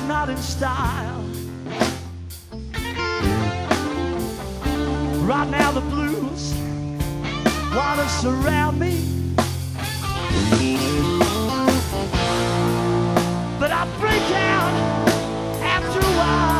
probably not in style. Right now the blues wanna surround me. But I break out after a while.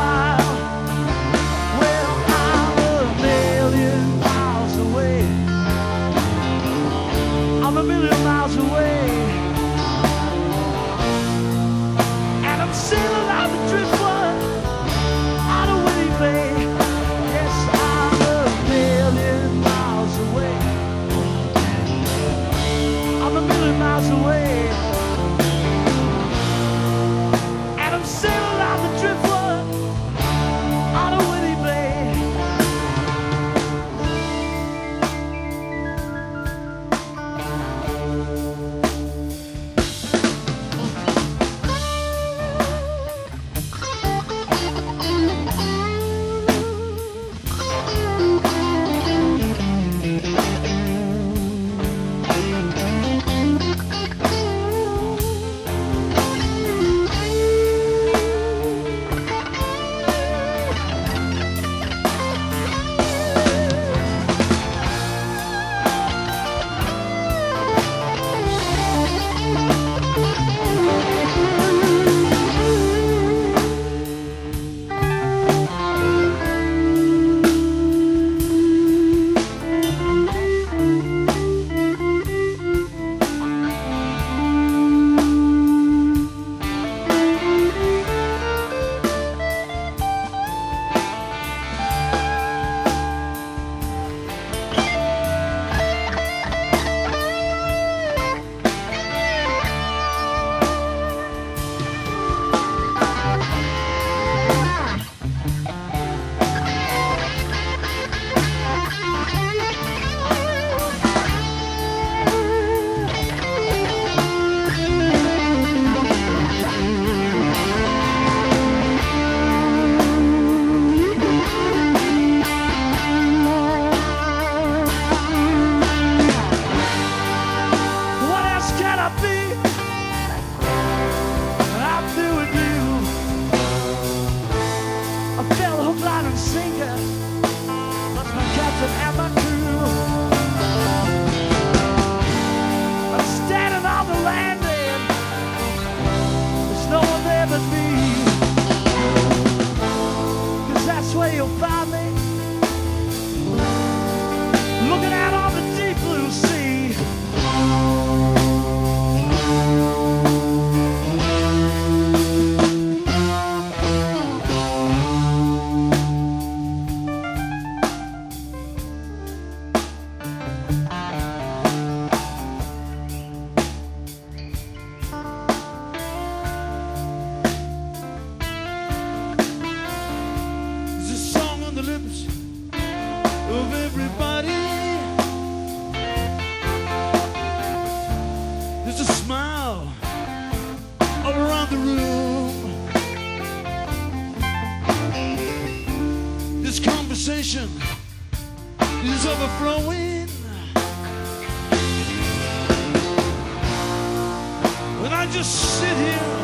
And I just sit here?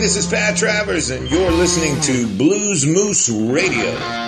This is Pat Travers, and you're listening to Blues Moose Radio.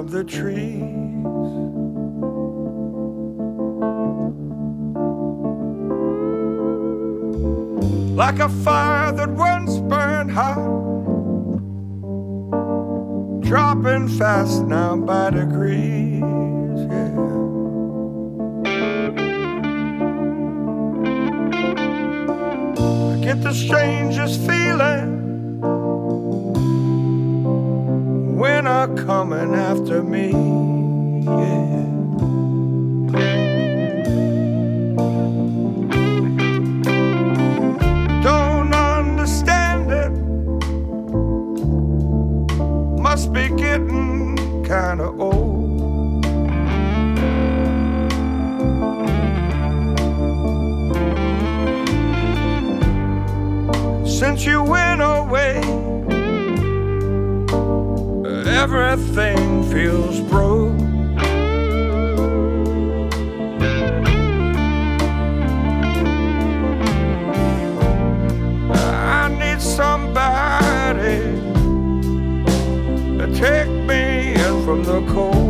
from the trees. like a fire must be getting kinda old. Since you went away, everything feels broke. take me in from the cold.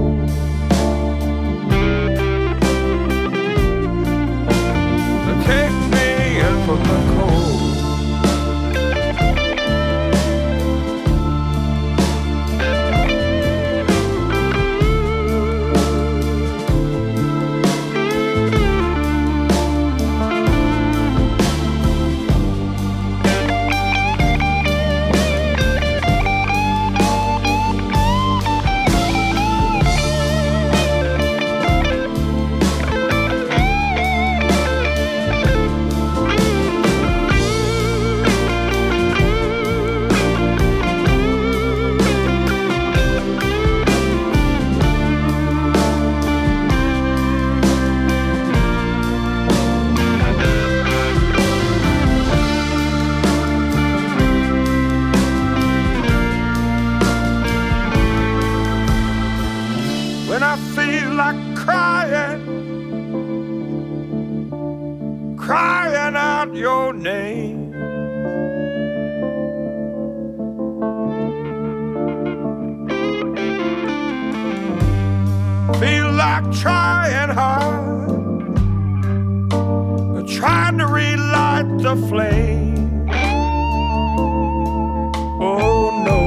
aflame. Oh no.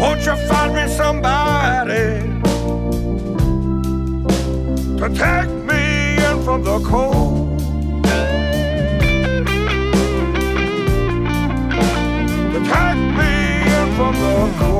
Won't you find me somebody to take me in from the cold? To take me in from the cold.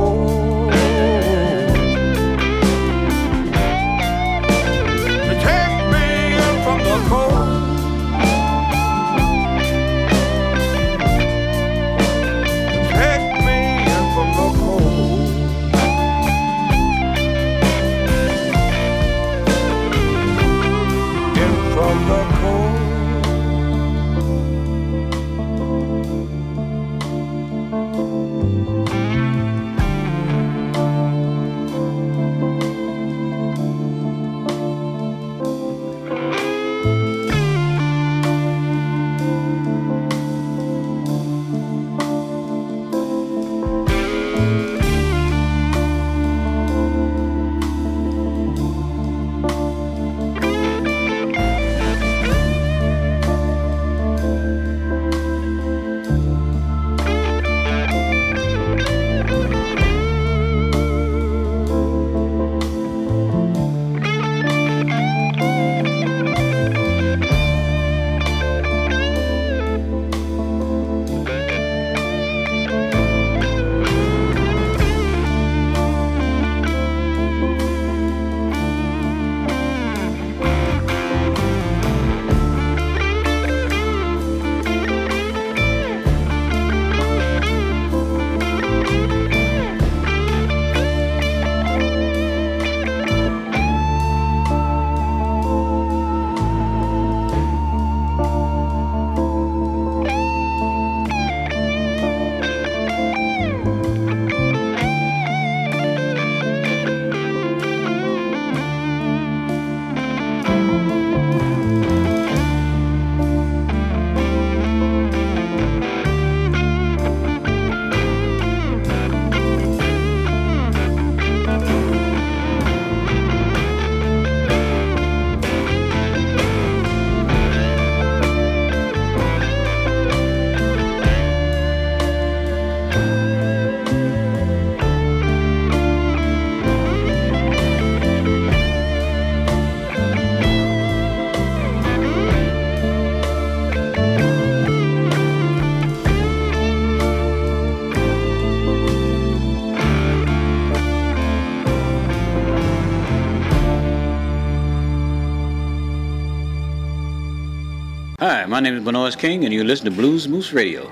Hi, my name is Bnois King, and you listen to Blues Moose Radio.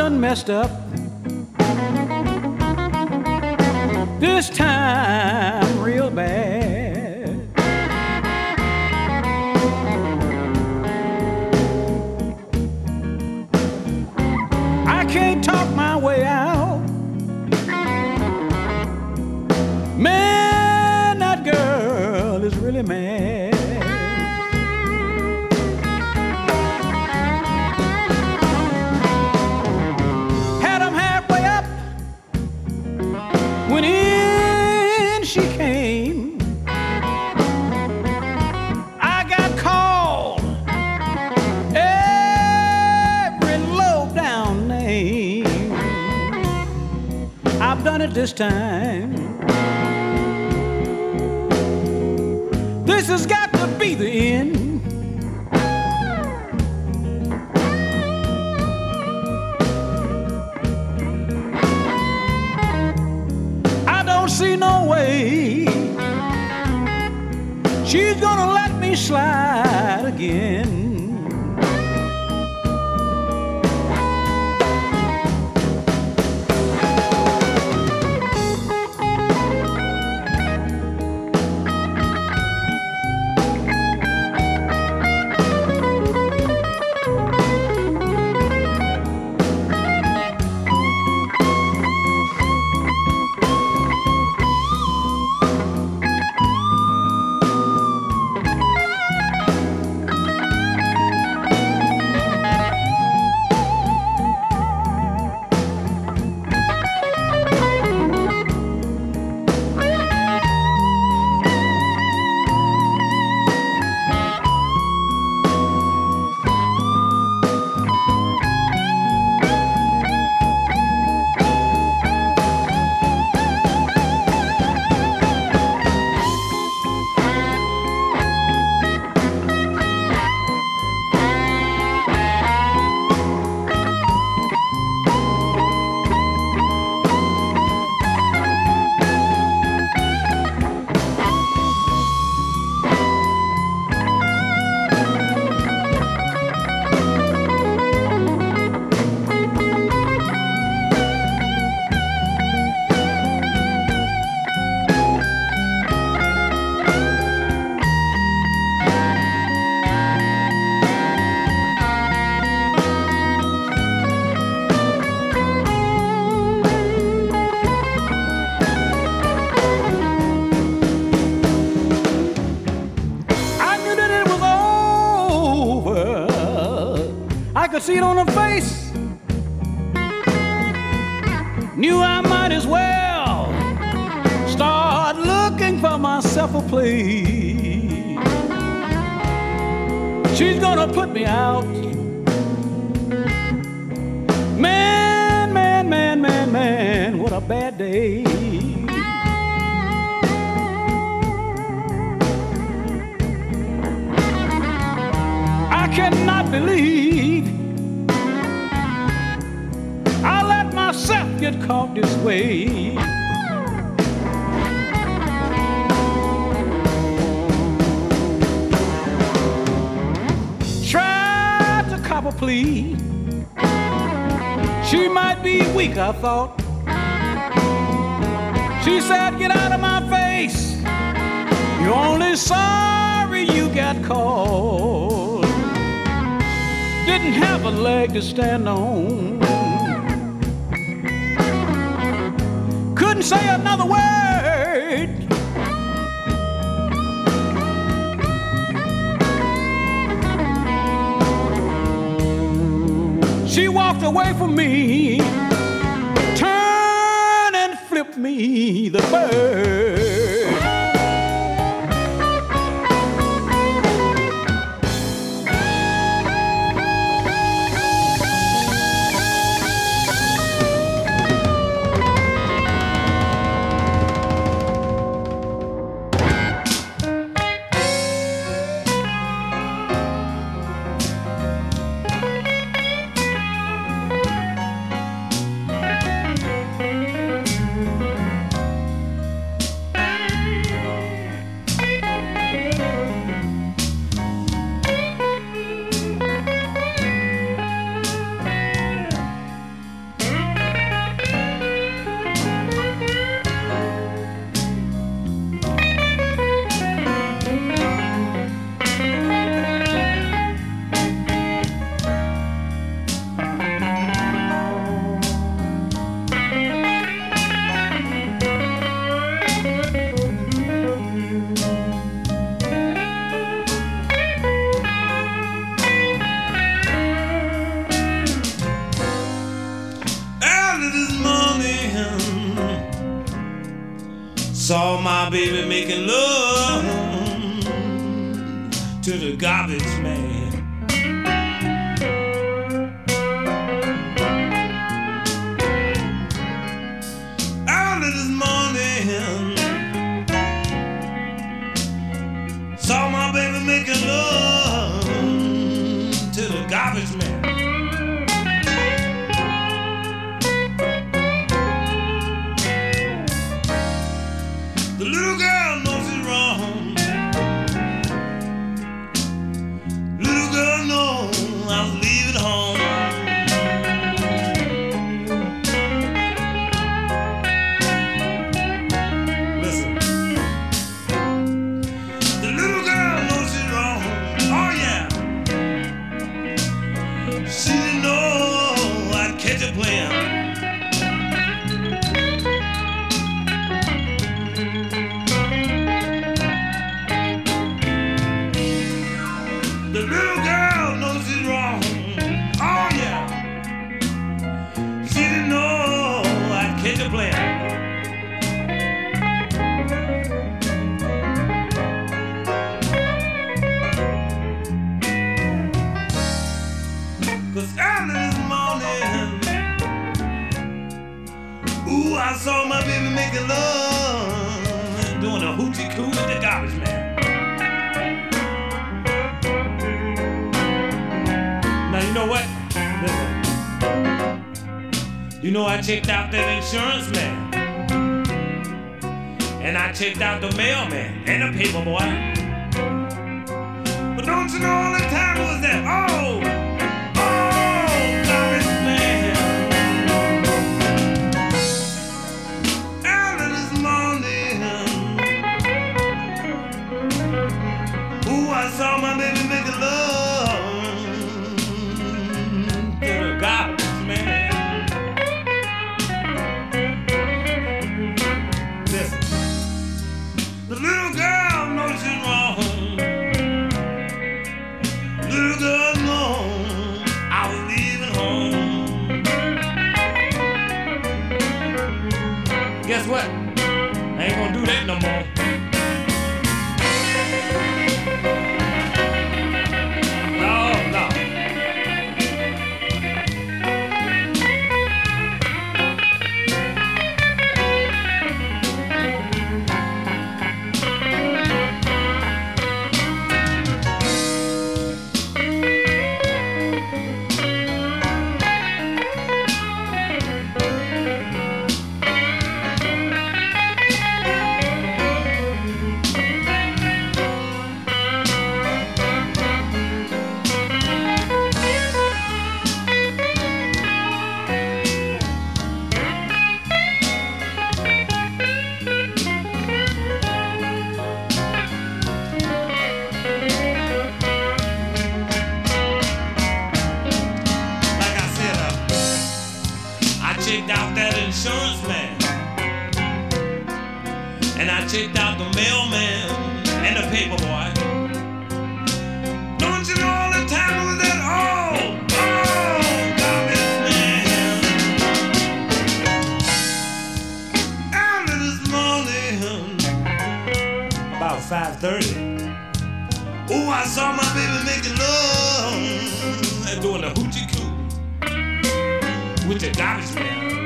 Done messed up. This time, real bad. This time. This has got plea. She might be weak, I thought. She said, Get out of my face. You're only sorry you got caught. Didn't have a leg to stand on. Couldn't say another word. Walked away from me, turned and flipped me the bird. Saw my baby making love to the garbage man. You know, I checked out that insurance man. And I checked out the mailman and the paper boy. But don't you know all the time was that all 30. Oh, I saw my baby making love and doing the hoochie coo with the garbage man.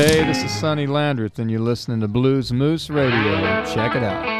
Hey, this is Sonny Landreth, and you're listening to Blues Moose Radio. Check it out.